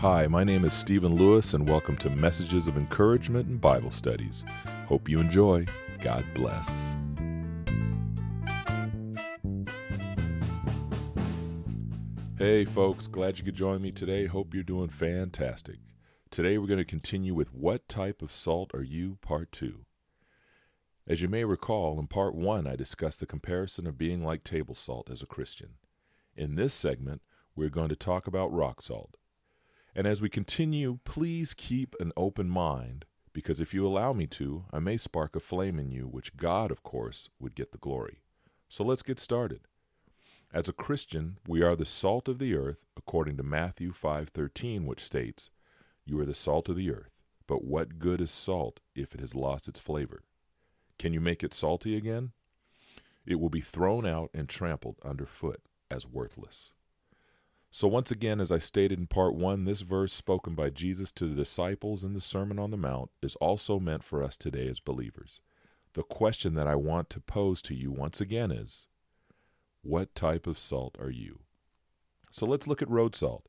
Hi, my name is Stephen Lewis, and welcome to Messages of Encouragement and Bible Studies. Hope you enjoy. God bless. Hey, folks, glad you could join me today. Hope you're doing fantastic. Today, we're going to continue with What Type of Salt Are You? Part 2. As you may recall, in Part 1, I discussed the comparison of being like table salt as a Christian. In this segment, we're going to talk about rock salt. And as we continue, please keep an open mind, because if you allow me to, I may spark a flame in you, which God, of course, would get the glory. So let's get started. As a Christian, we are the salt of the earth, according to Matthew 5:13, which states, "You are the salt of the earth, but what good is salt if it has lost its flavor? Can you make it salty again? It will be thrown out and trampled underfoot as worthless." So once again, as I stated in part 1, this verse spoken by Jesus to the disciples in the Sermon on the Mount is also meant for us today as believers. The question that I want to pose to you once again is, what type of salt are you? So let's look at road salt.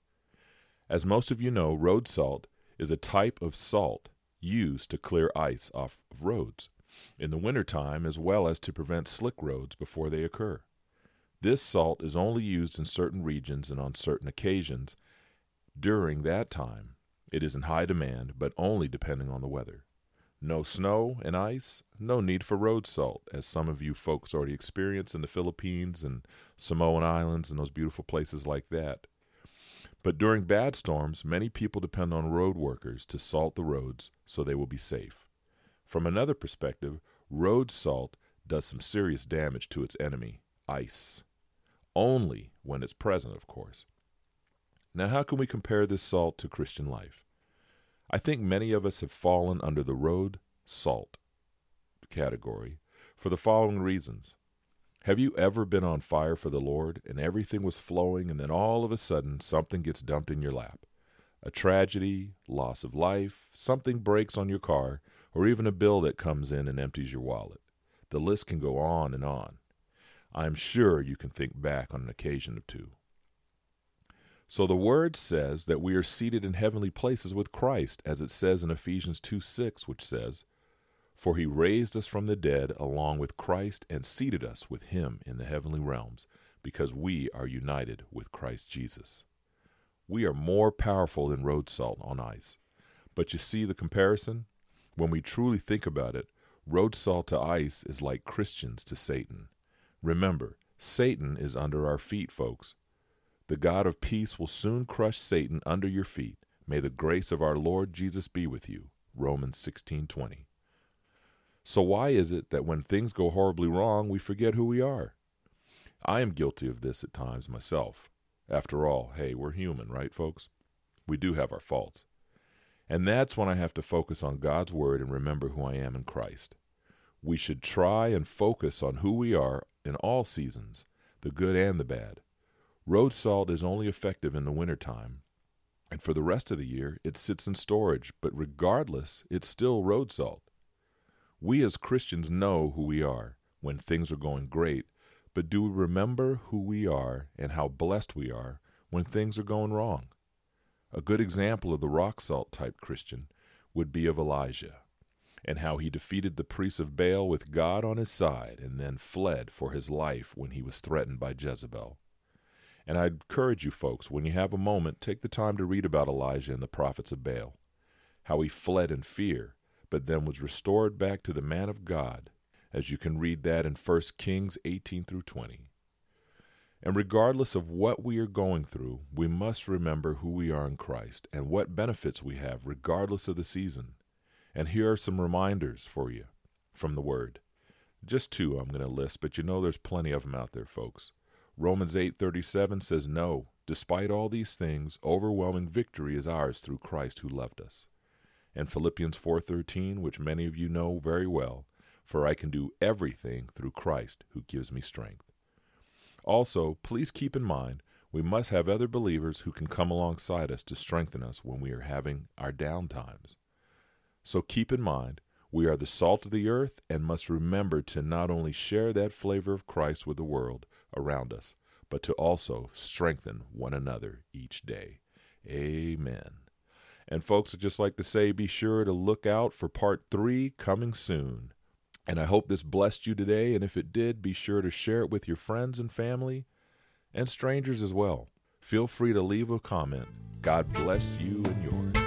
As most of you know, road salt is a type of salt used to clear ice off of roads in the wintertime as well as to prevent slick roads before they occur. This salt is only used in certain regions and on certain occasions. During that time, it is in high demand, but only depending on the weather. No snow and ice, no need for road salt, as some of you folks already experience in the Philippines and Samoan Islands and those beautiful places like that. But during bad storms, many people depend on road workers to salt the roads so they will be safe. From another perspective, road salt does some serious damage to its enemy, ice. Only when it's present, of course. Now, how can we compare this salt to Christian life? I think many of us have fallen under the road salt category for the following reasons. Have you ever been on fire for the Lord and everything was flowing, and then all of a sudden something gets dumped in your lap? A tragedy, loss of life, something breaks on your car, or even a bill that comes in and empties your wallet. The list can go on and on. I'm sure you can think back on an occasion or two. So the word says that we are seated in heavenly places with Christ, as it says in Ephesians 2 6, which says, For he raised us from the dead along with Christ and seated us with him in the heavenly realms, because we are united with Christ Jesus. We are more powerful than road salt on ice. But you see the comparison? When we truly think about it, road salt to ice is like Christians to Satan. Remember, Satan is under our feet, folks. The God of peace will soon crush Satan under your feet. May the grace of our Lord Jesus be with you. Romans 16:20. So why is it that when things go horribly wrong, we forget who we are? I am guilty of this at times myself. After all, hey, we're human, right, folks? We do have our faults. And that's when I have to focus on God's word and remember who I am in Christ. We should try and focus on who we are in all seasons, the good and the bad. Road salt is only effective in the wintertime, and for the rest of the year it sits in storage, but regardless, it's still road salt. We as Christians know who we are when things are going great, but do we remember who we are and how blessed we are when things are going wrong? A good example of the rock salt type Christian would be of Elijah and how he defeated the priests of Baal with God on his side and then fled for his life when he was threatened by Jezebel. And I encourage you folks, when you have a moment, take the time to read about Elijah and the prophets of Baal, how he fled in fear, but then was restored back to the man of God, as you can read that in 1 Kings 18 through 20. And regardless of what we are going through, we must remember who we are in Christ and what benefits we have, regardless of the season. And here are some reminders for you from the Word. Just two I'm going to list, but you know there's plenty of them out there, folks. Romans 8:37 says no, despite all these things, overwhelming victory is ours through Christ who loved us. And Philippians 4:13, which many of you know very well, for I can do everything through Christ who gives me strength. Also, please keep in mind we must have other believers who can come alongside us to strengthen us when we are having our down times. So keep in mind, we are the salt of the earth and must remember to not only share that flavor of Christ with the world around us, but to also strengthen one another each day. Amen. And folks, I'd just like to say be sure to look out for part three coming soon. And I hope this blessed you today. And if it did, be sure to share it with your friends and family and strangers as well. Feel free to leave a comment. God bless you and yours.